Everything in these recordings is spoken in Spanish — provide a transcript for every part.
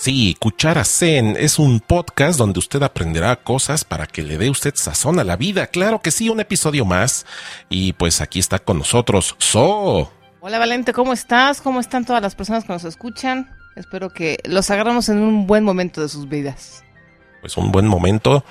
Sí, Cuchara Zen es un podcast donde usted aprenderá cosas para que le dé usted sazón a la vida. Claro que sí, un episodio más. Y pues aquí está con nosotros So. Hola Valente, ¿cómo estás? ¿Cómo están todas las personas que nos escuchan? Espero que los agarramos en un buen momento de sus vidas. Pues un buen momento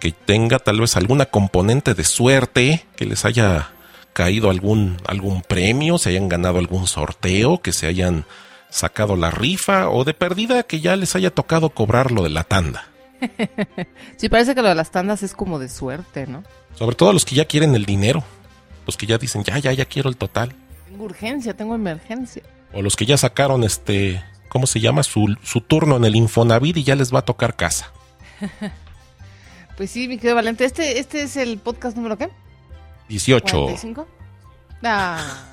que tenga tal vez alguna componente de suerte, que les haya caído algún, algún premio, se hayan ganado algún sorteo, que se hayan sacado la rifa o de perdida que ya les haya tocado cobrar lo de la tanda. sí, parece que lo de las tandas es como de suerte, ¿no? Sobre todo los que ya quieren el dinero, los que ya dicen, ya, ya, ya quiero el total. Tengo urgencia, tengo emergencia. O los que ya sacaron este, ¿cómo se llama? Su, su turno en el Infonavit y ya les va a tocar casa. pues sí, mi querido Valente, este, este es el podcast número qué? 18. ¿45? Ah.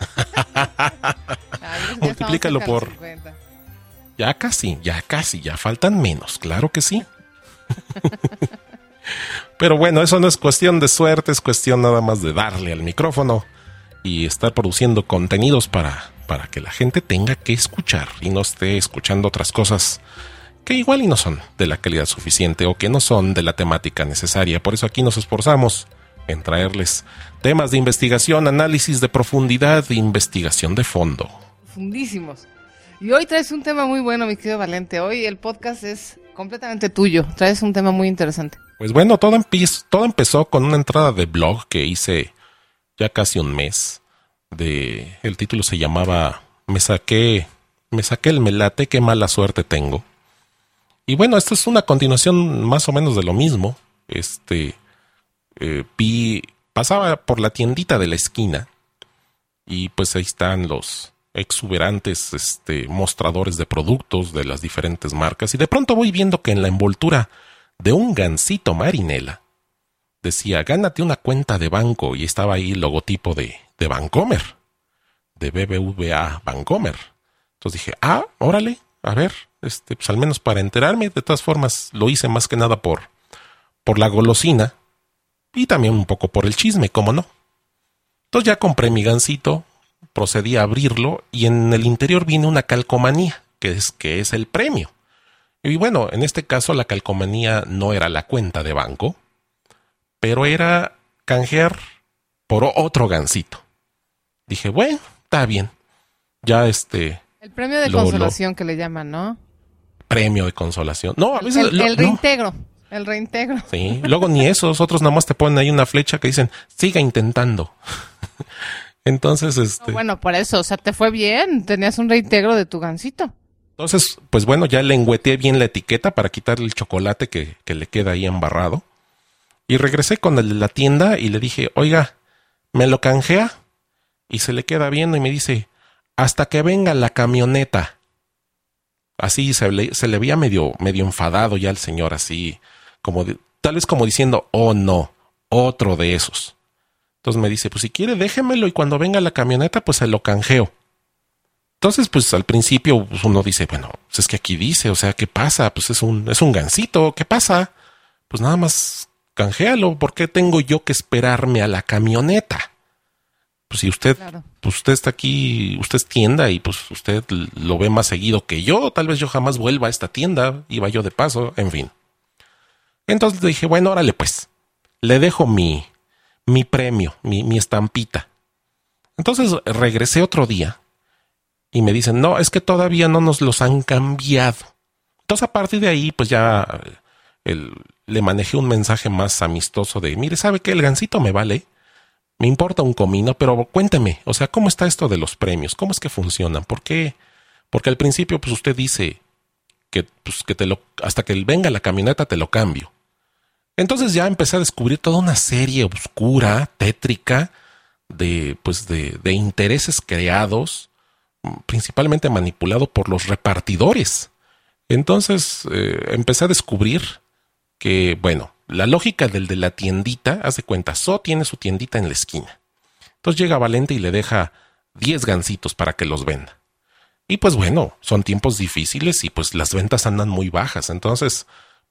Multiplícalo por. Ya casi, ya casi, ya faltan menos, claro que sí. Pero bueno, eso no es cuestión de suerte, es cuestión nada más de darle al micrófono y estar produciendo contenidos para, para que la gente tenga que escuchar y no esté escuchando otras cosas que igual y no son de la calidad suficiente o que no son de la temática necesaria. Por eso aquí nos esforzamos en traerles temas de investigación, análisis de profundidad e investigación de fondo. Profundísimos. Y hoy traes un tema muy bueno, mi querido Valente. Hoy el podcast es completamente tuyo. Traes un tema muy interesante. Pues bueno, todo, todo empezó con una entrada de blog que hice ya casi un mes. De, el título se llamaba Me saqué, me saqué el melate, qué mala suerte tengo. Y bueno, esto es una continuación más o menos de lo mismo. Este, eh, vi, pasaba por la tiendita de la esquina y pues ahí están los exuberantes este, mostradores de productos de las diferentes marcas y de pronto voy viendo que en la envoltura de un gansito marinela decía gánate una cuenta de banco y estaba ahí el logotipo de, de Bancomer, de BBVA Bancomer. Entonces dije, ah, órale, a ver, este, pues al menos para enterarme, de todas formas lo hice más que nada por, por la golosina y también un poco por el chisme, ¿cómo no? Entonces ya compré mi gancito, procedí a abrirlo y en el interior viene una calcomanía, que es, que es el premio. Y bueno, en este caso la calcomanía no era la cuenta de banco, pero era canjear por otro gancito. Dije, bueno, está bien. Ya este... El premio de consolación que le llaman, ¿no? Premio de consolación. No, a veces... El, reintegro. El reintegro. Sí, luego ni esos, otros nada más te ponen ahí una flecha que dicen, siga intentando. Entonces, este. bueno, por eso, o sea, te fue bien, tenías un reintegro de tu gancito. Entonces, pues bueno, ya le engüeteé bien la etiqueta para quitarle el chocolate que, que le queda ahí embarrado. Y regresé con el de la tienda y le dije, oiga, ¿me lo canjea? Y se le queda viendo y me dice, hasta que venga la camioneta. Así se le, se le veía medio, medio enfadado ya el señor, así como tal vez como diciendo, oh no, otro de esos. Entonces me dice, pues si quiere déjemelo y cuando venga la camioneta pues se lo canjeo. Entonces pues al principio pues, uno dice, bueno, pues es que aquí dice, o sea, ¿qué pasa? Pues es un, es un gancito, ¿qué pasa? Pues nada más canjealo, ¿por qué tengo yo que esperarme a la camioneta? Pues si usted, pues usted está aquí, usted es tienda y pues usted lo ve más seguido que yo, tal vez yo jamás vuelva a esta tienda, iba yo de paso, en fin. Entonces dije, bueno, órale pues, le dejo mi, mi premio, mi, mi estampita. Entonces regresé otro día y me dicen, no, es que todavía no nos los han cambiado. Entonces a partir de ahí, pues ya el, le manejé un mensaje más amistoso de, mire, ¿sabe qué? El gancito me vale. Me importa un comino, pero cuénteme, o sea, ¿cómo está esto de los premios? ¿Cómo es que funcionan? ¿Por qué? Porque al principio, pues usted dice, que, pues, que te lo, hasta que venga la camioneta te lo cambio. Entonces ya empecé a descubrir toda una serie oscura, tétrica, de, pues de, de intereses creados, principalmente manipulado por los repartidores. Entonces eh, empecé a descubrir que, bueno, la lógica del de la tiendita, haz de cuenta, So tiene su tiendita en la esquina. Entonces llega Valente y le deja 10 gancitos para que los venda. Y pues bueno, son tiempos difíciles y pues las ventas andan muy bajas. Entonces,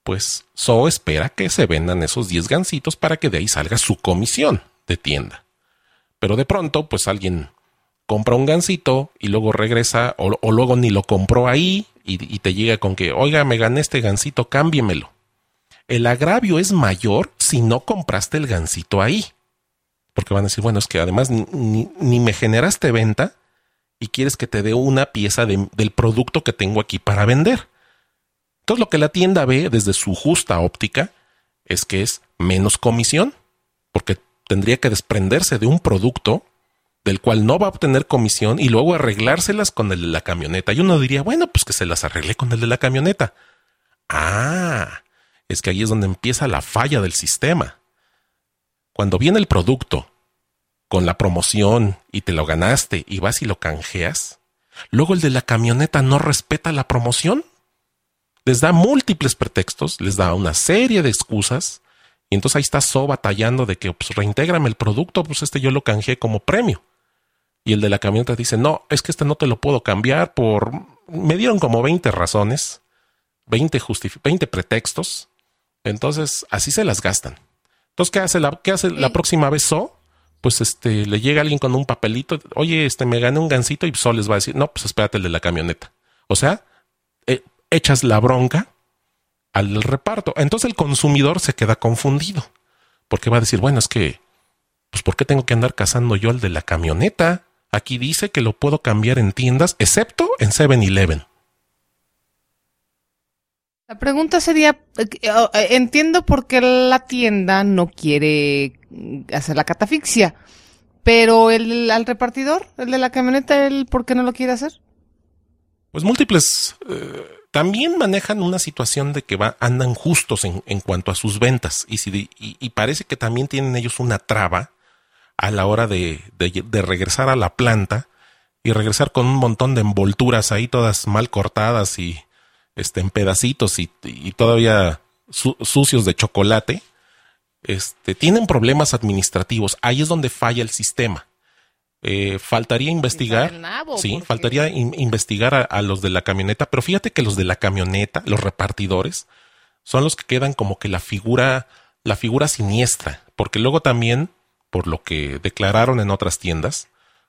pues So espera que se vendan esos 10 gancitos para que de ahí salga su comisión de tienda. Pero de pronto, pues alguien compra un gancito y luego regresa o, luego ni lo compró ahí y, te llega con que, oiga, me gané este gancito, cámbiemelo. El agravio es mayor si no compraste el gancito ahí. Porque van a decir, bueno, es que además ni, me generaste venta y quieres que te dé una pieza de, del producto que tengo aquí para vender. Entonces lo que la tienda ve desde su justa óptica es que es menos comisión, porque tendría que desprenderse de un producto del cual no va a obtener comisión y luego arreglárselas con el de la camioneta. Y uno diría, bueno, pues que se las arregle con el de la camioneta. Ah, es que ahí es donde empieza la falla del sistema. Cuando viene el producto con la promoción y te lo ganaste y vas y lo canjeas, luego el de la camioneta no respeta la promoción. Les da múltiples pretextos, les da una serie de excusas y entonces ahí está So batallando de que pues reintégrame el producto, pues este yo lo canjeé como premio. Y el de la camioneta dice, no, es que este no te lo puedo cambiar por... Me dieron como 20 razones, 20, 20 pretextos. Entonces, así se las gastan. Entonces, ¿qué hace la, qué hace la próxima vez So? Pues este, le llega alguien con un papelito, oye, este, me gané un gancito y So les va a decir, no, pues espérate el de la camioneta. O sea, echas la bronca al reparto. Entonces el consumidor se queda confundido. Porque va a decir, bueno, es que, pues, ¿por qué tengo que andar cazando yo el de la camioneta? Aquí dice que lo puedo cambiar en tiendas, excepto en 7-Eleven. La pregunta sería, eh, eh, entiendo por qué la tienda no quiere hacer la catafixia, pero el al repartidor, el de la camioneta, ¿el por qué no lo quiere hacer? Pues múltiples. Eh, también manejan una situación de que va, andan justos en, en cuanto a sus ventas y, si parece que también tienen ellos una traba a la hora de, regresar a la planta y regresar con un montón de envolturas ahí todas mal cortadas y este, en pedacitos y, y todavía sucios de chocolate, este, tienen problemas administrativos. Ahí es donde falla el sistema. Eh, faltaría investigar, sí, faltaría in, investigar a, a, los de la camioneta, pero fíjate que los de la camioneta, los repartidores, son los que quedan como que la figura, la figura siniestra, porque luego también por lo que declararon en otras tiendas,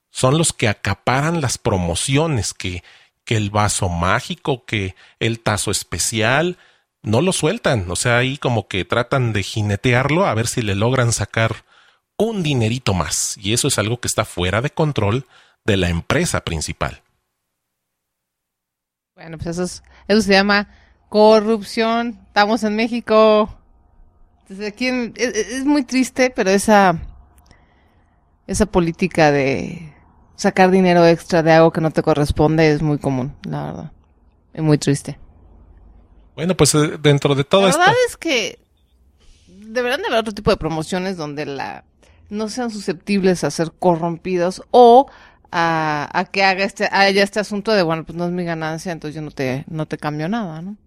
son los que acaparan las promociones, que, que el vaso mágico, que el tazo especial, no lo sueltan. O sea, ahí como que tratan de jinetearlo a ver si le logran sacar un dinerito más. Y eso es algo que está fuera de control de la empresa principal. Bueno, pues eso, es, eso se llama corrupción. Estamos en México. Entonces aquí es, es muy triste, pero esa esa política de sacar dinero extra de algo que no te corresponde es muy común, la verdad. Es muy triste. Bueno, pues eh, dentro de todo esto. La verdad es que deberán de haber otro tipo de promociones donde la no sean susceptibles a ser corrompidos o a, que haga este, haya este asunto de bueno, pues no es mi ganancia, entonces yo no te, no te cambio nada, ¿no?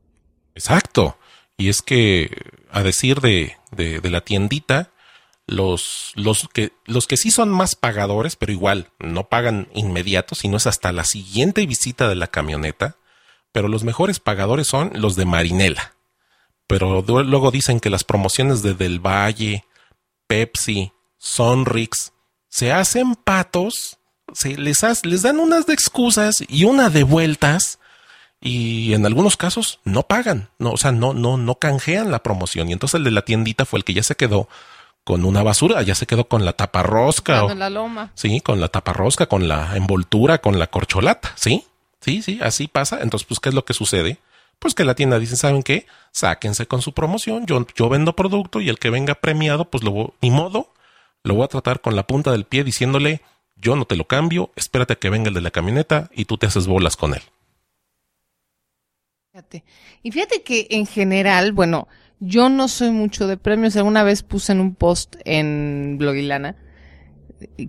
Exacto. Y es que, a decir de, de, de la tiendita, los, los, que, los que sí son más pagadores, pero igual no pagan inmediato, sino es hasta la siguiente visita de la camioneta. Pero los mejores pagadores son los de Marinela. Pero luego dicen que las promociones de Del Valle, Pepsi, Sonrix, se hacen patos, se les, les dan unas de excusas y una de vueltas y en algunos casos no pagan, no, o sea, no, no, no canjean la promoción. Y entonces el de la tiendita fue el que ya se quedó con una basura, ya se quedó con la tapa rosca. Con la loma. Sí, con la tapa rosca, con la envoltura, con la corcholata, ¿sí? Sí, sí, así pasa. Entonces, pues, ¿qué es lo que sucede? Pues que la tienda dice, ¿saben qué? Sáquense con su promoción, yo, yo vendo producto y el que venga premiado, pues lo ni modo, lo voy a tratar con la punta del pie diciéndole, yo no te lo cambio, espérate a que venga el de la camioneta y tú te haces bolas con él. Y fíjate que en general, bueno, yo no soy mucho de premios. Alguna vez puse en un post en Blogilana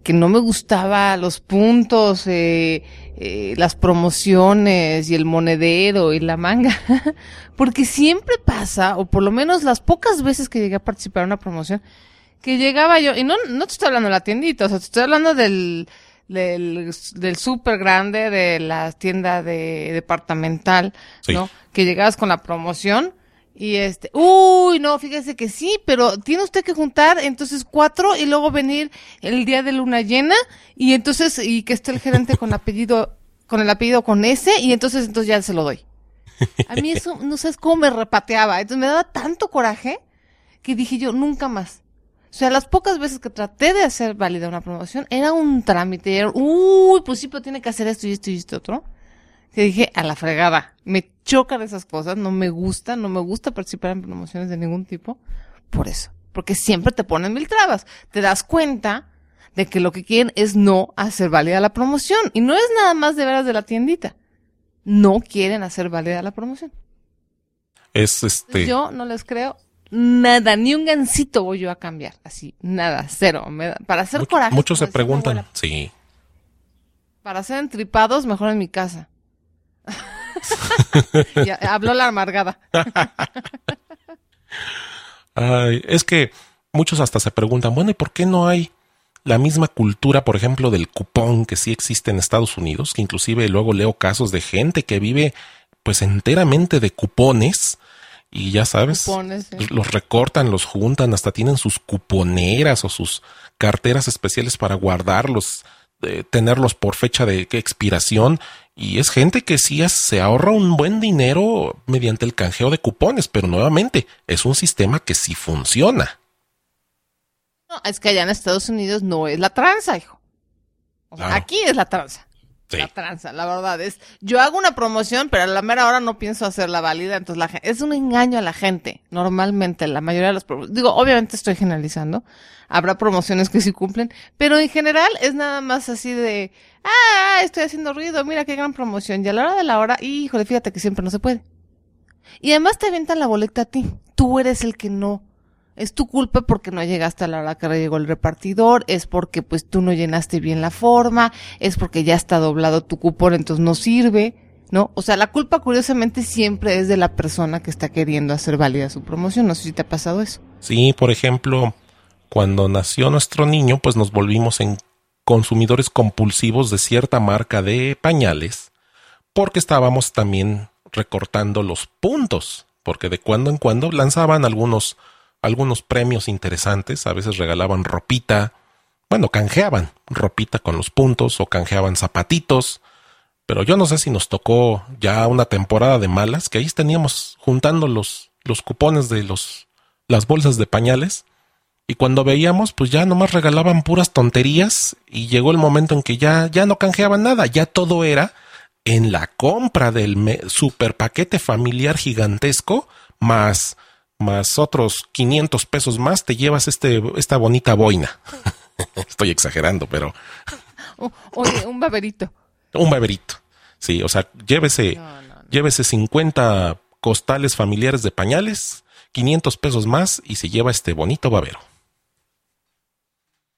que no me gustaba los puntos, eh, eh, las promociones y el monedero y la manga, porque siempre pasa, o por lo menos las pocas veces que llegué a participar en una promoción, que llegaba yo, y no, no te estoy hablando de la tiendita, o sea, te estoy hablando del, del, del súper grande, de la tienda de departamental, Sí. ¿no? Que llegabas con la promoción y este, uy, no, fíjese que sí, pero tiene usted que juntar entonces cuatro y luego venir el día de luna llena y entonces, y que esté el gerente con apellido, con el apellido con S y entonces, entonces ya se lo doy. A mí eso, no sabes cómo me repateaba. Entonces me daba tanto coraje que dije yo, nunca más. O sea, las pocas veces que traté de hacer válida una promoción, era un trámite. Era, uy, pues sí, pero tiene que hacer esto y esto y esto otro. Que dije, a la fregada. Me chocan esas cosas, no me gusta, no me gusta participar en promociones de ningún tipo. Por eso. Porque siempre te ponen mil trabas. Te das cuenta de que lo que quieren es no hacer válida la promoción. Y no es nada más de veras de la tiendita. No quieren hacer válida la promoción. Es este. Yo no les creo nada, ni un gancito voy yo a cambiar. Así, nada, cero. Me para hacer mucho- coraje. muchos se preguntan. Sí. para ser entripados, mejor en mi casa. ya, habló la amargada. Ay, es que muchos hasta se preguntan, bueno, ¿y por qué no hay la misma cultura, por ejemplo, del cupón que sí existe en Estados Unidos? Que inclusive luego leo casos de gente que vive pues enteramente de cupones y ya sabes, Cupones, los recortan, los juntan, hasta tienen sus cuponeras o sus carteras especiales para guardarlos, eh, tenerlos por fecha de expiración. Y es gente que sí es- se ahorra un buen dinero mediante el canjeo de cupones, pero nuevamente es un sistema que sí funciona. No, es que allá en Estados Unidos no es la tranza, hijo. O sea, Claro. aquí es la tranza. La tranza, la verdad es. Yo hago una promoción, pero a la mera hora no pienso hacerla válida, entonces la es un engaño a la gente. Normalmente, la mayoría de las promociones, digo, obviamente estoy generalizando. Habrá promociones que sí cumplen, pero en general es nada más así de, ah, estoy haciendo ruido, mira qué gran promoción. Y a la hora de la hora, híjole, fíjate que siempre no se puede. Y además te avientan la boleta a ti. Tú eres el que no. Es tu culpa porque no llegaste a la hora que llegó el repartidor, es porque pues tú no llenaste bien la forma, es porque ya está doblado tu cupón, entonces no sirve, ¿no? O sea, la culpa curiosamente siempre es de la persona que está queriendo hacer válida su promoción. No sé si te ha pasado eso. Sí, por ejemplo, cuando nació nuestro niño, pues nos volvimos en consumidores compulsivos de cierta marca de pañales, porque estábamos también recortando los puntos, porque de cuando en cuando lanzaban algunos algunos premios interesantes, a veces regalaban ropita, bueno, canjeaban ropita con los puntos o canjeaban zapatitos, pero yo no sé si nos tocó ya una temporada de malas, que ahí teníamos juntando los, los cupones de los, las bolsas de pañales, y cuando veíamos, pues ya nomás regalaban puras tonterías, y llegó el momento en que ya, ya no canjeaban nada, ya todo era en la compra del super paquete familiar gigantesco, más, más otros 500 pesos más, te llevas este, esta bonita boina. Estoy exagerando, pero O- oye, un baberito. un beberito. Sí, o sea, llévese, No, no, no. llévese 50 costales familiares de pañales, 500 pesos más y se lleva este bonito babero.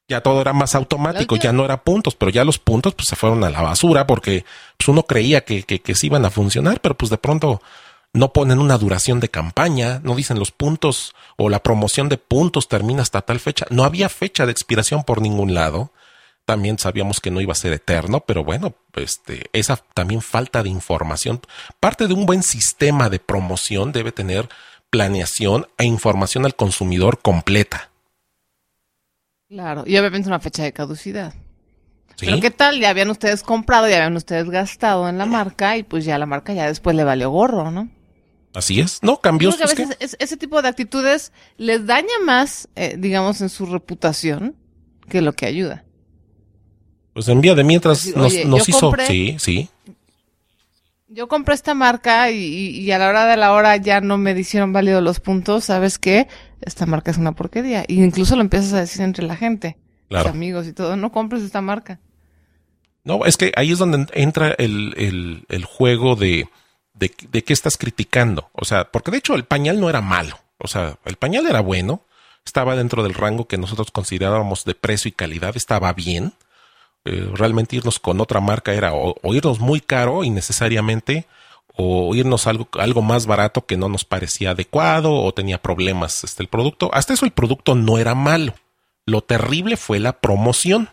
Ya todo era más automático, ya no era puntos, pero ya los puntos pues se fueron a la basura porque pues, uno creía que, que, que sí iban a funcionar, pero pues de pronto no ponen una duración de campaña, no dicen los puntos o la promoción de puntos termina hasta tal fecha. No había fecha de expiración por ningún lado. También sabíamos que no iba a ser eterno, pero bueno, este, esa también falta de información. Parte de un buen sistema de promoción debe tener planeación e información al consumidor completa. Claro, y obviamente una fecha de caducidad. ¿sí? Pero qué tal, ya habían ustedes comprado, ya habían ustedes gastado en la marca y pues ya la marca ya después le valió gorro, ¿no? Así es. No, cambió. Creo que a es que- veces es- ese tipo de actitudes les daña más, eh, digamos, en su reputación que lo que ayuda. pues en vía de mientras nos, hizo. compré- Sí, sí. Yo compré esta marca y, a la hora de la hora ya no me hicieron válido los puntos, ¿sabes qué? Esta marca es una porquería. Y incluso lo empiezas a decir entre la gente, Claro. tus amigos y todo, no compres esta marca. No, es que ahí es donde entra el, el, el juego de, de, de qué estás criticando. O sea, porque de hecho el pañal no era malo. O sea, el pañal era bueno, estaba dentro del rango que nosotros considerábamos de precio y calidad, estaba bien. Eh, realmente irnos con otra marca era o, o, irnos muy caro innecesariamente o irnos algo, algo más barato que no nos parecía adecuado o tenía problemas este, el producto. Hasta eso el producto no era malo. Lo terrible fue la promoción.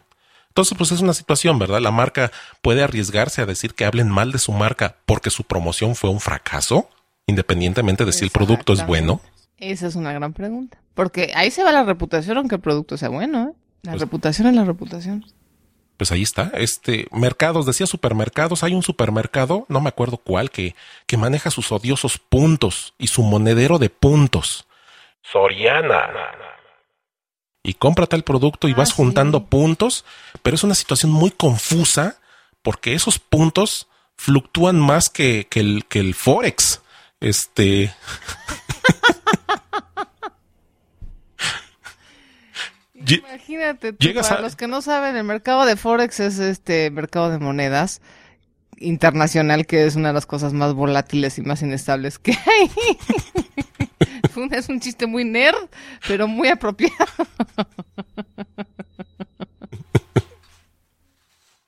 Entonces, pues es una situación, ¿verdad? La marca puede arriesgarse a decir que hablen mal de su marca porque su promoción fue un fracaso, independientemente de si el producto es bueno. Esa es una gran pregunta. Porque ahí se va la reputación, aunque el producto sea bueno. ¿eh? La pues, reputación es la reputación. Pues ahí está. Este, mercados, decía supermercados. Hay un supermercado, no me acuerdo cuál, que, que maneja sus odiosos puntos y su monedero de puntos. Soriana. Y compra tal producto y ah, vas juntando sí. puntos, pero es una situación muy confusa porque esos puntos fluctúan más que, que, el, que el Forex. Este. Imagínate, tú, para a... los que no saben, el mercado de Forex es este mercado de monedas internacional que es una de las cosas más volátiles y más inestables que hay. es un chiste muy nerd, pero muy apropiado.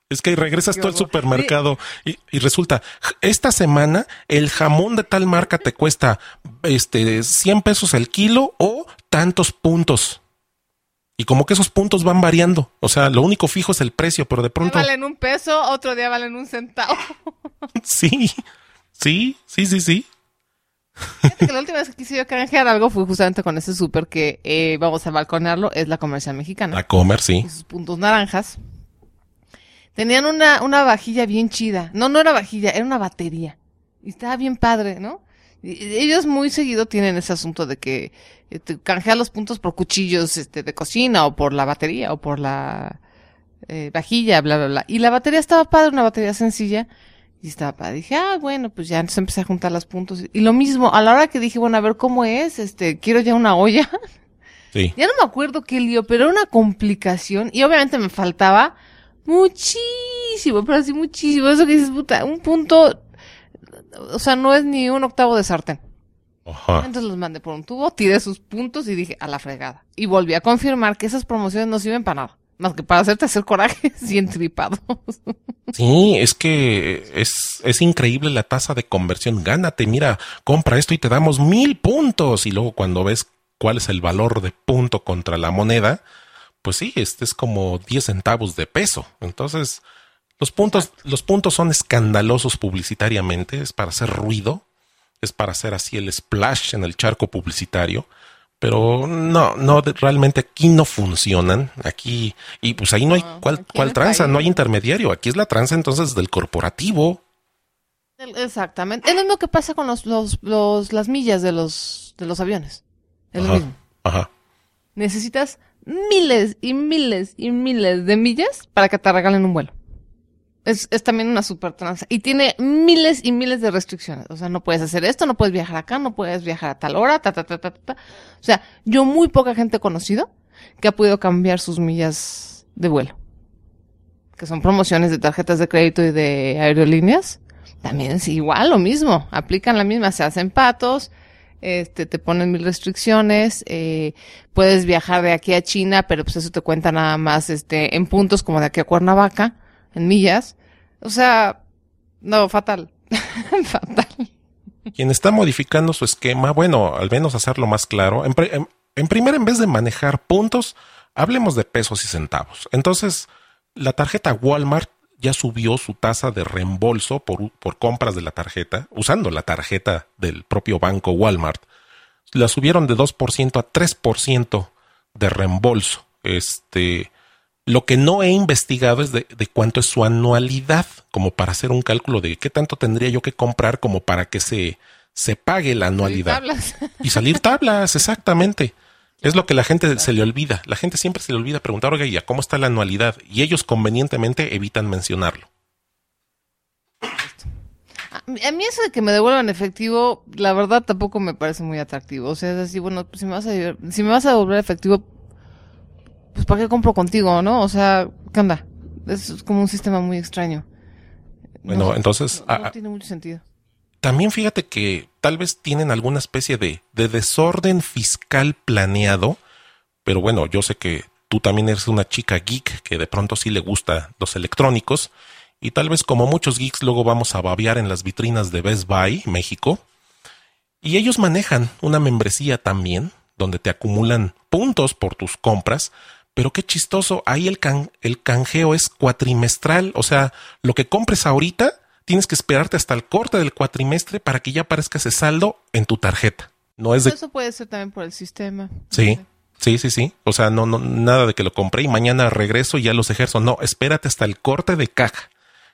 Es que regresas tú al supermercado y, y, resulta, esta semana el jamón de tal marca te cuesta este 100 pesos el kilo o tantos puntos. Y como que esos puntos van variando. O sea, lo único fijo es el precio, pero de pronto. Día valen un peso, otro día valen un centavo. sí, sí, sí, sí, sí. Que la última vez que quise yo canjear algo fue justamente con ese súper que eh, vamos a balconearlo, es la comercial mexicana. La comer, sí. Sus puntos naranjas. Tenían una, una vajilla bien chida. No, no era vajilla, era una batería. Y estaba bien padre, ¿no? Ellos muy seguido tienen ese asunto de que te canjean los puntos por cuchillos este, de cocina o por la batería o por la eh, vajilla, bla, bla, bla. Y la batería estaba padre, una batería sencilla. Y estaba. Dije, ah, bueno, pues ya entonces empecé a juntar los puntos. Y lo mismo, a la hora que dije, bueno, a ver cómo es, este, quiero ya una olla. Sí. Ya no me acuerdo qué lío, pero era una complicación. Y obviamente me faltaba muchísimo, pero así muchísimo. Eso que dices, puta, un punto, o sea, no es ni un octavo de sartén. Ajá. Entonces los mandé por un tubo, tiré sus puntos y dije, a la fregada. Y volví a confirmar que esas promociones no sirven para nada. Más que para hacerte hacer corajes y entripados. Sí, es que es, es increíble la tasa de conversión. Gánate, mira, compra esto y te damos mil puntos. Y luego cuando ves cuál es el valor de punto contra la moneda, pues sí, este es como 10 centavos de peso. Entonces, los puntos, los puntos son escandalosos publicitariamente, es para hacer ruido, es para hacer así el splash en el charco publicitario, pero no, no, realmente aquí no funcionan, aquí, y pues ahí no hay cuál, cuál tranza, no hay intermediario, aquí es la tranza entonces del corporativo. Exactamente, es lo mismo que pasa con los, los, los las millas de los, de los aviones, es ajá, lo mismo. Ajá. Necesitas miles y miles y miles de millas para que te regalen un vuelo. Es, es también una super tranza. Y tiene miles y miles de restricciones. O sea, no puedes hacer esto, no puedes viajar acá, no puedes viajar a tal hora, ta, ta, ta, ta, ta. O sea, yo muy poca gente he conocido que ha podido cambiar sus millas de vuelo. Que son promociones de tarjetas de crédito y de aerolíneas. También es igual, lo mismo. Aplican la misma, se hacen patos, este, te ponen mil restricciones, eh, puedes viajar de aquí a China, pero pues eso te cuenta nada más, este, en puntos como de aquí a Cuernavaca, en millas. O sea, no, fatal. fatal. Quien está modificando su esquema, bueno, al menos hacerlo más claro, en, en, en en vez de manejar puntos, hablemos de pesos y centavos. Entonces, la tarjeta Walmart ya subió su tasa de reembolso por, por, compras de la tarjeta, usando la tarjeta del propio banco Walmart. La subieron de 2% a 3% de reembolso. Este, lo que no he investigado es de, de, cuánto es su anualidad, como para hacer un cálculo de qué tanto tendría yo que comprar como para que se, se pague la anualidad. Y salir tablas, exactamente. Es lo que la gente se le olvida. La gente siempre se le olvida preguntar, oiga, ¿ya cómo está la anualidad? Y ellos convenientemente evitan mencionarlo. A mí eso de que me devuelvan efectivo, la verdad tampoco me parece muy atractivo. O sea, es así, bueno, pues si me vas a, si me vas a devolver efectivo, pues ¿para qué compro contigo, no? O sea, ¿qué onda? Es como un sistema muy extraño. Bueno, no, entonces... No, no tiene mucho sentido. también fíjate que tal vez tienen alguna especie de, de desorden fiscal planeado, pero bueno, yo sé que tú también eres una chica geek que de pronto sí le gusta los electrónicos y tal vez como muchos geeks luego vamos a babear en las vitrinas de Best Buy México y ellos manejan una membresía también donde te acumulan puntos por tus compras, pero qué chistoso, ahí el, el canjeo es cuatrimestral, o sea, lo que compres ahorita tienes que esperarte hasta el corte del cuatrimestre para que ya aparezca ese saldo en tu tarjeta. No es de... Eso puede ser también por el sistema. Sí. Sí, sí, sí. O sea, no, no, nada de que lo compré y mañana regreso y ya los ejerzo. No, espérate hasta el corte de caja,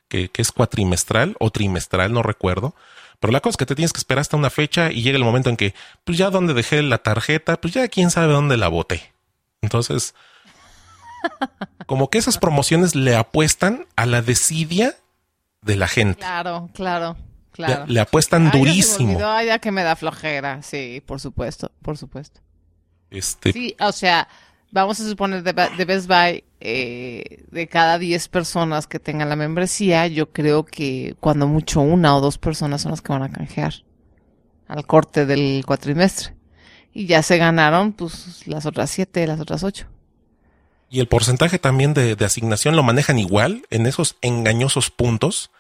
que, que es cuatrimestral o trimestral, no recuerdo. Pero la cosa es que te tienes que esperar hasta una fecha y llega el momento en que, pues ya donde dejé la tarjeta, pues ya quién sabe dónde la boté. Entonces, como que esas promociones le apuestan a la desidia de la gente. Claro, claro, claro. Le, apuestan durísimo. Ya, ya que me da flojera, sí, por supuesto, por supuesto. Este... Sí, o sea, vamos a suponer de, de Best Buy, eh, de cada 10 personas que tengan la membresía, yo creo que cuando mucho una o dos personas son las que van a canjear al corte del cuatrimestre. Y ya se ganaron, pues, las otras siete, las otras ocho. Y el porcentaje también de, asignación lo manejan igual en esos engañosos puntos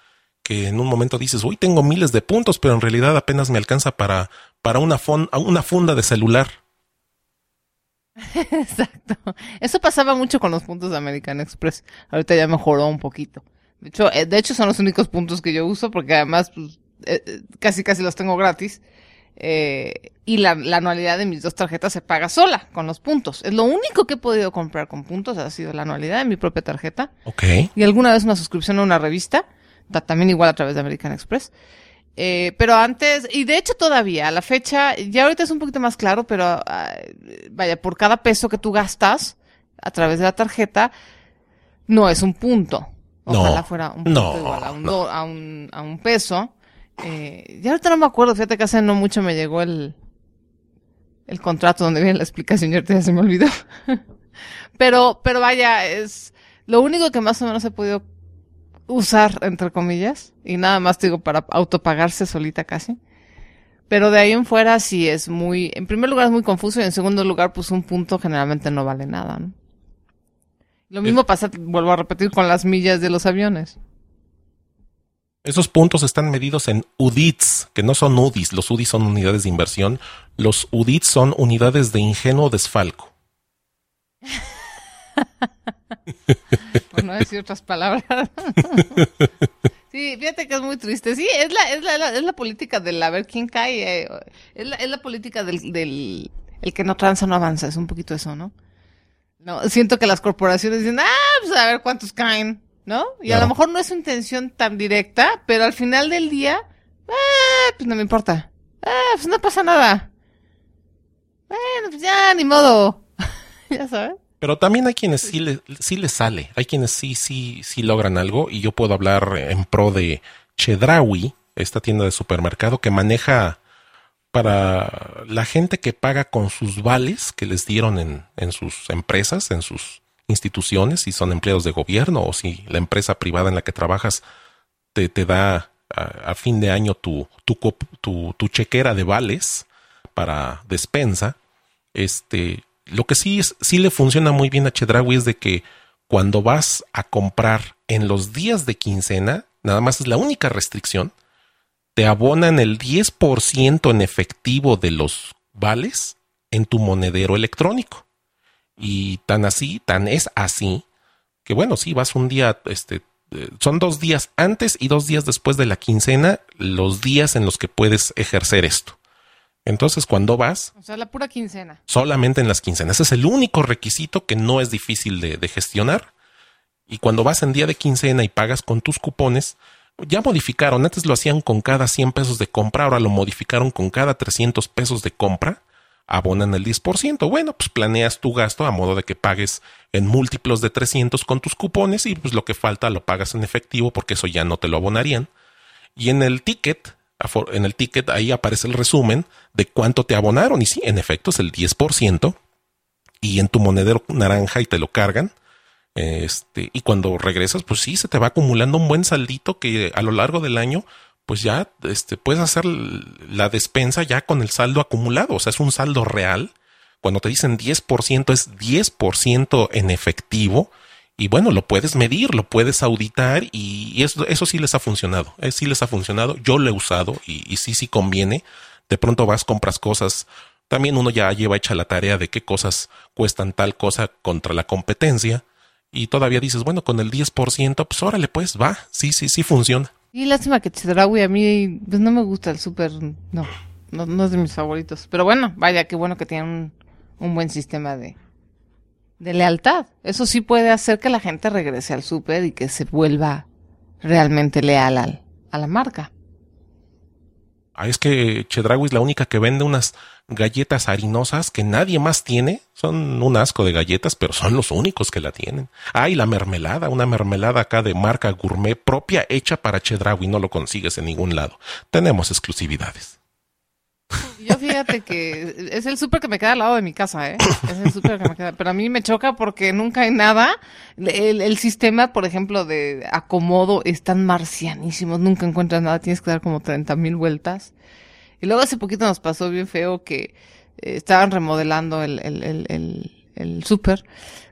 que en un momento dices, uy, tengo miles de puntos, pero en realidad apenas me alcanza para, para una, una funda de celular. Exacto. Eso pasaba mucho con los puntos de American Express. Ahorita ya mejoró un poquito. De hecho, eh, de hecho son los únicos puntos que yo uso porque además pues, eh, eh, casi casi los tengo gratis. Eh, y la, la, anualidad de mis dos tarjetas se paga sola con los puntos. Es lo único que he podido comprar con puntos, ha sido la anualidad de mi propia tarjeta. Ok. Y alguna vez una suscripción a una revista, también igual a través de American Express. Eh, pero antes, y de hecho todavía, a la fecha, ya ahorita es un poquito más claro, pero uh, vaya, por cada peso que tú gastas a través de la tarjeta, no es un punto. Ojalá no, fuera un punto no, igual a un, no. do, a un, a un peso. Eh, ya ahorita no me acuerdo, fíjate que hace no mucho me llegó el, el contrato donde viene la explicación y ahorita ya se me olvidó. pero, pero vaya, es lo único que más o menos he podido usar, entre comillas, y nada más digo para autopagarse solita casi. Pero de ahí en fuera sí es muy, en primer lugar es muy confuso y en segundo lugar pues un punto generalmente no vale nada, ¿no? Lo mismo pasa, vuelvo a repetir, con las millas de los aviones. Esos puntos están medidos en UDITs, que no son UDIs. Los UDIs son unidades de inversión. Los UDITs son unidades de ingenuo desfalco. Por no decir otras palabras. sí, fíjate que es muy triste. Sí, es la, es la, es la política del a ver quién cae. Eh, es, la, política del, del el que no tranza no avanza. Es un poquito eso, ¿no? No, siento que las corporaciones dicen, ah, pues a ver cuántos caen, ¿no? Y claro. a lo mejor no es su intención tan directa, pero al final del día, ah, pues no me importa. Ah, pues no pasa nada. Bueno, pues ya, ni modo. ya sabes. Pero también hay quienes sí le, sí les sale, hay quienes sí, sí, sí logran algo y yo puedo hablar en pro de Chedraui, esta tienda de supermercado que maneja para la gente que paga con sus vales que les dieron en, en sus empresas, en sus instituciones, si son empleados de gobierno o si la empresa privada en la que trabajas te, te da a, fin de año tu, tu, tu, tu chequera de vales para despensa, este, lo que sí, es, sí le funciona muy bien a Chedraui es de que cuando vas a comprar en los días de quincena, nada más es la única restricción, te abonan el 10% en efectivo de los vales en tu monedero electrónico. Y tan así, tan es así, que bueno, sí, vas un día, este, son dos días antes y dos días después de la quincena, los días en los que puedes ejercer esto. Entonces, cuando vas... O sea, la pura quincena. Solamente en las quincenas. Ese es el único requisito que no es difícil de, de, gestionar. Y cuando vas en día de quincena y pagas con tus cupones, ya modificaron. Antes lo hacían con cada 100 pesos de compra, ahora lo modificaron con cada 300 pesos de compra. Abonan el 10%. Bueno, pues planeas tu gasto a modo de que pagues en múltiplos de 300 con tus cupones y pues lo que falta lo pagas en efectivo porque eso ya no te lo abonarían. Y en el ticket en el ticket ahí aparece el resumen de cuánto te abonaron y sí, en efecto es el 10% y en tu monedero naranja y te lo cargan. Este, y cuando regresas, pues sí, se te va acumulando un buen saldito que a lo largo del año pues ya este, puedes hacer la despensa ya con el saldo acumulado. O sea, es un saldo real. Cuando te dicen 10% es 10% en efectivo. Y bueno, lo puedes medir, lo puedes auditar y eso, eso sí les ha funcionado. Eh, sí les ha funcionado. Yo lo he usado y, y sí, sí conviene. De pronto vas, compras cosas. También uno ya lleva hecha la tarea de qué cosas cuestan tal cosa contra la competencia. Y todavía dices, bueno, con el 10%, pues órale, pues va. Sí, sí, sí funciona. Y lástima que Chedraui a mí pues no me gusta el súper, no, no, no es de mis favoritos. Pero bueno, vaya, qué bueno que tienen un, buen sistema de, de lealtad. Eso sí puede hacer que la gente regrese al súper y que se vuelva realmente leal al, a la marca. Ah, es que Chedraui es la única que vende unas galletas harinosas que nadie más tiene. Son un asco de galletas, pero son los únicos que la tienen. Ah, y la mermelada, una mermelada acá de marca gourmet propia hecha para Chedraui. No lo consigues en ningún lado. Tenemos exclusividades. Yo fíjate que es el súper que me queda al lado de mi casa, ¿eh? Es el súper que me queda. Pero a mí me choca porque nunca hay nada. El, el sistema, por ejemplo, de acomodo es tan marcianísimo. Nunca encuentras nada. Tienes que dar como 30 mil vueltas. Y luego hace poquito nos pasó bien feo que eh, estaban remodelando el, el, el, el, el súper.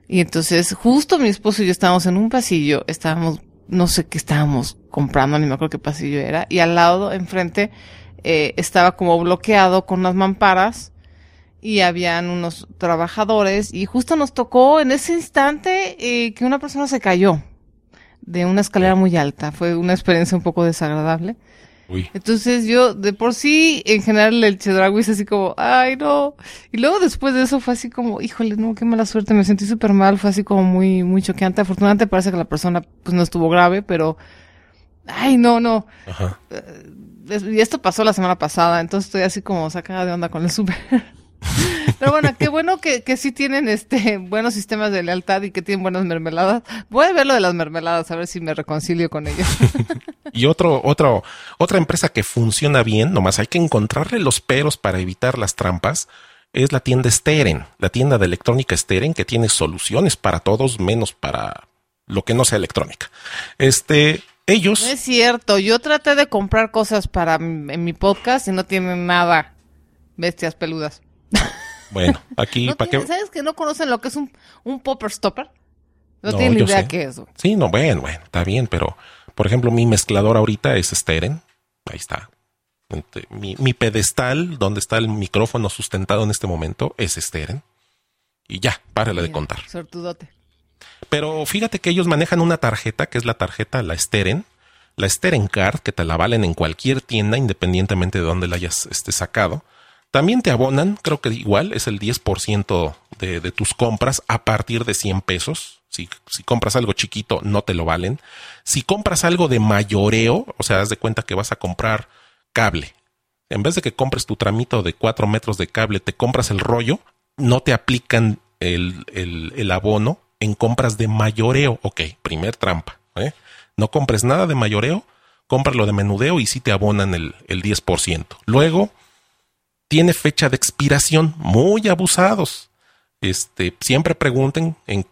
Y entonces justo mi esposo y yo estábamos en un pasillo. Estábamos, no sé qué estábamos comprando, ni me acuerdo qué pasillo era. Y al lado, enfrente, eh, estaba como bloqueado con unas mamparas y habían unos trabajadores y justo nos tocó en ese instante eh, que una persona se cayó de una escalera muy alta. Fue una experiencia un poco desagradable. Uy. Entonces yo de por sí en general el Chedraui es así como, ay no. Y luego después de eso fue así como, híjole, no, qué mala suerte, me sentí súper mal, fue así como muy, muy choqueante. Afortunadamente parece que la persona pues no estuvo grave, pero, ay no, no. Ajá. Y esto pasó la semana pasada, entonces estoy así como sacada de onda con el súper. Pero bueno, qué bueno que, que sí tienen este buenos sistemas de lealtad y que tienen buenas mermeladas. Voy a ver lo de las mermeladas, a ver si me reconcilio con ellos. Y otro, otro, otra empresa que funciona bien, nomás hay que encontrarle los peros para evitar las trampas, es la tienda Steren, la tienda de electrónica Steren, que tiene soluciones para todos, menos para lo que no sea electrónica. Este, ellos. No es cierto, yo traté de comprar cosas para en mi podcast y no tienen nada. Bestias peludas. Bueno, aquí, No ¿para qué? ¿Sabes que no conocen lo que es un, un popper stopper? No, No, tienen idea sé. qué es. Sí, no, bueno, bueno, está bien, pero por ejemplo, mi mezclador ahorita es Steren. Ahí está. Mi, mi pedestal, donde está el micrófono sustentado en este momento, es Steren. Y ya, párale de contar. Sortudote. Pero fíjate que ellos manejan una tarjeta, que es la tarjeta, la Steren, la Steren Card, que te la valen en cualquier tienda, independientemente de dónde la hayas este, sacado. También te abonan, creo que igual, es el 10% de, de tus compras a partir de 100 pesos. Si, compras algo chiquito, no te lo valen. Si compras algo de mayoreo, o sea, haz de cuenta que vas a comprar cable. En vez de que compres tu tramito de 4 metros de cable, te compras el rollo, no te aplican el, el, el abono en compras de mayoreo. Ok, primer trampa. ¿eh? No compres nada de mayoreo, cómpralo de menudeo y sí te abonan el, el 10%. Luego, tiene fecha de expiración, muy abusados. Este, siempre pregunten, en,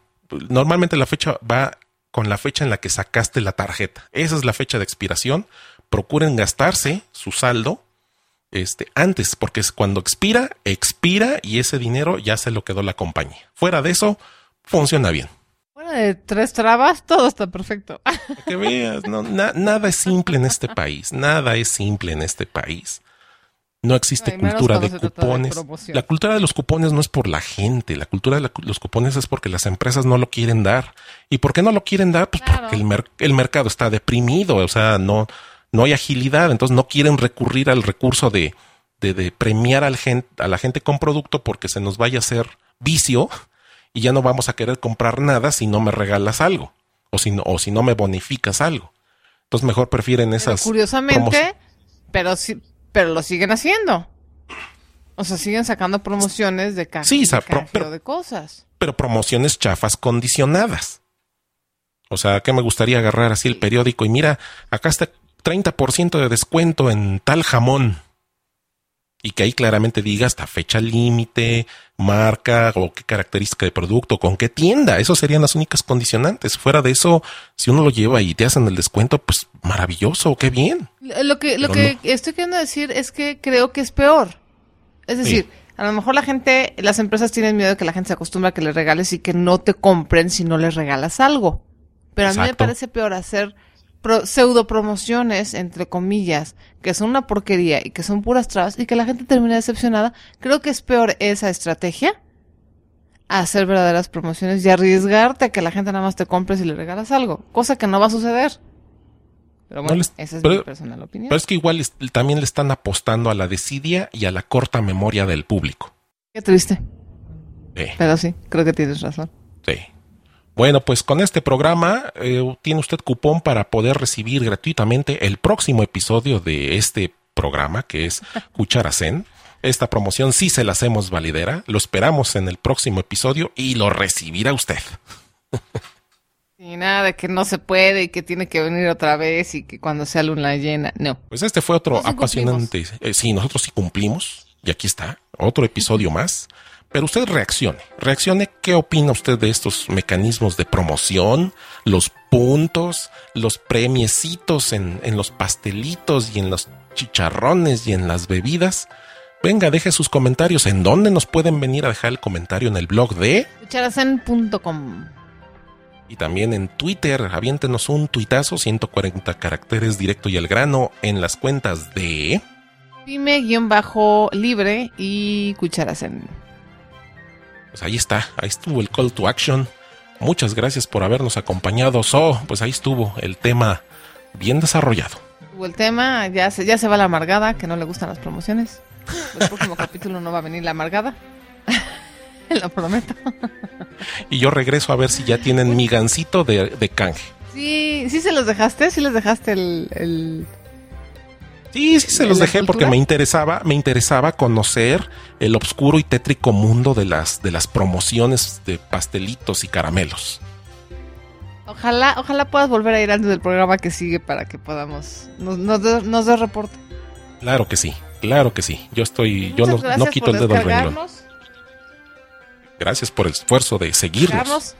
normalmente la fecha va con la fecha en la que sacaste la tarjeta. Esa es la fecha de expiración. Procuren gastarse su saldo este, antes, porque es cuando expira, expira y ese dinero ya se lo quedó la compañía. Fuera de eso, funciona bien. Fuera de tres trabas, todo está perfecto. Que veas, no, na- nada es simple en este país, nada es simple en este país. No existe cultura de cupones. la cultura de los cupones no es por la gente, la cultura de la- los cupones es porque las empresas no lo quieren dar. ¿Y por qué no lo quieren dar? Pues Claro. porque el, mer- el mercado está deprimido, o sea, no, no hay agilidad, entonces no quieren recurrir al recurso de, de, de premiar al gen- a la gente con producto porque se nos vaya a hacer vicio y ya no vamos a querer comprar nada si no me regalas algo o si no, o si no me bonificas algo. Entonces mejor prefieren Pero esas. curiosamente, pero sí, pero lo siguen haciendo. O sea, siguen sacando promociones de, ca Sí, de pero- de cosas. pero promociones chafas condicionadas. O sea, que me gustaría agarrar así el periódico y mira, acá está 30% de descuento en tal jamón. Y que ahí claramente diga hasta fecha límite, marca o qué característica de producto, con qué tienda. Eso serían las únicas condicionantes. Fuera de eso, si uno lo lleva y te hacen el descuento, pues maravilloso, qué bien. Lo que, lo que estoy queriendo decir es que creo que es peor. Es decir, a lo mejor la gente, las empresas tienen miedo de que la gente se acostumbre a que les regales y que no te compren si no les regalas algo. Pero a mí me parece peor hacer pseudo promociones, entre comillas, que son una porquería y que son puras trabas y que la gente termina decepcionada, creo que es peor esa estrategia hacer verdaderas promociones y arriesgarte a que la gente nada más te compre si le regalas algo, cosa que no va a suceder. Pero bueno, esa es mi personal opinión. Pero es que igual también le están apostando a la desidia y a la corta memoria del público. Qué triste. Pero sí, creo que tienes razón. Sí. Bueno, pues con este programa eh, tiene usted cupón para poder recibir gratuitamente el próximo episodio de este programa, que es Cucharacén. Esta promoción sí se la hacemos validera. Lo esperamos en el próximo episodio y lo recibirá usted. Y nada de que no se puede y que tiene que venir otra vez y que cuando sea luna llena. No. Pues este fue otro apasionante. Eh, sí, nosotros sí cumplimos. Y aquí está, otro episodio más. Pero usted reaccione, reaccione qué opina usted de estos mecanismos de promoción, los puntos, los premiecitos en, en los pastelitos y en los chicharrones y en las bebidas. Venga, deje sus comentarios. ¿En dónde nos pueden venir a dejar el comentario? En el blog de... Cucharacen.com Y también en Twitter, aviéntenos un tuitazo, 140 caracteres directo y al grano en las cuentas de... Pyme-libre y Cucharacen pues ahí está, ahí estuvo el call to action. Muchas gracias por habernos acompañado. So, pues ahí estuvo el tema bien desarrollado. El tema, ya se, ya se va la amargada, que no le gustan las promociones. El próximo capítulo no va a venir la amargada. Lo prometo. y yo regreso a ver si ya tienen mi gancito de, de canje. Sí, sí se los dejaste, sí les dejaste el Sí, sí se los dejé porque me interesaba, me interesaba conocer el oscuro y tétrico mundo de las, de las promociones de pastelitos y caramelos. Ojalá, ojalá puedas volver a ir antes del programa que sigue para que podamos nos, nos, dé reporte. Claro que sí, claro que sí. Yo estoy, yo no, no, quito el dedo del renglón. Gracias por el esfuerzo de seguirnos.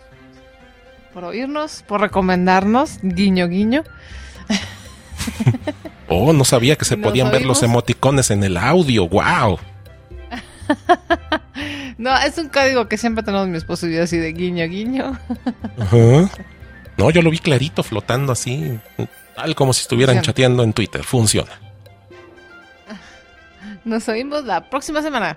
Por oírnos, por recomendarnos, guiño, guiño. oh, no sabía que se podían ver los emoticones en el audio. ¡Wow! no, es un código que siempre tenemos mi esposo y yo así de guiño, guiño. No, yo lo vi clarito flotando así, tal como si estuvieran chateando en Twitter. Funciona. Nos oímos la próxima semana.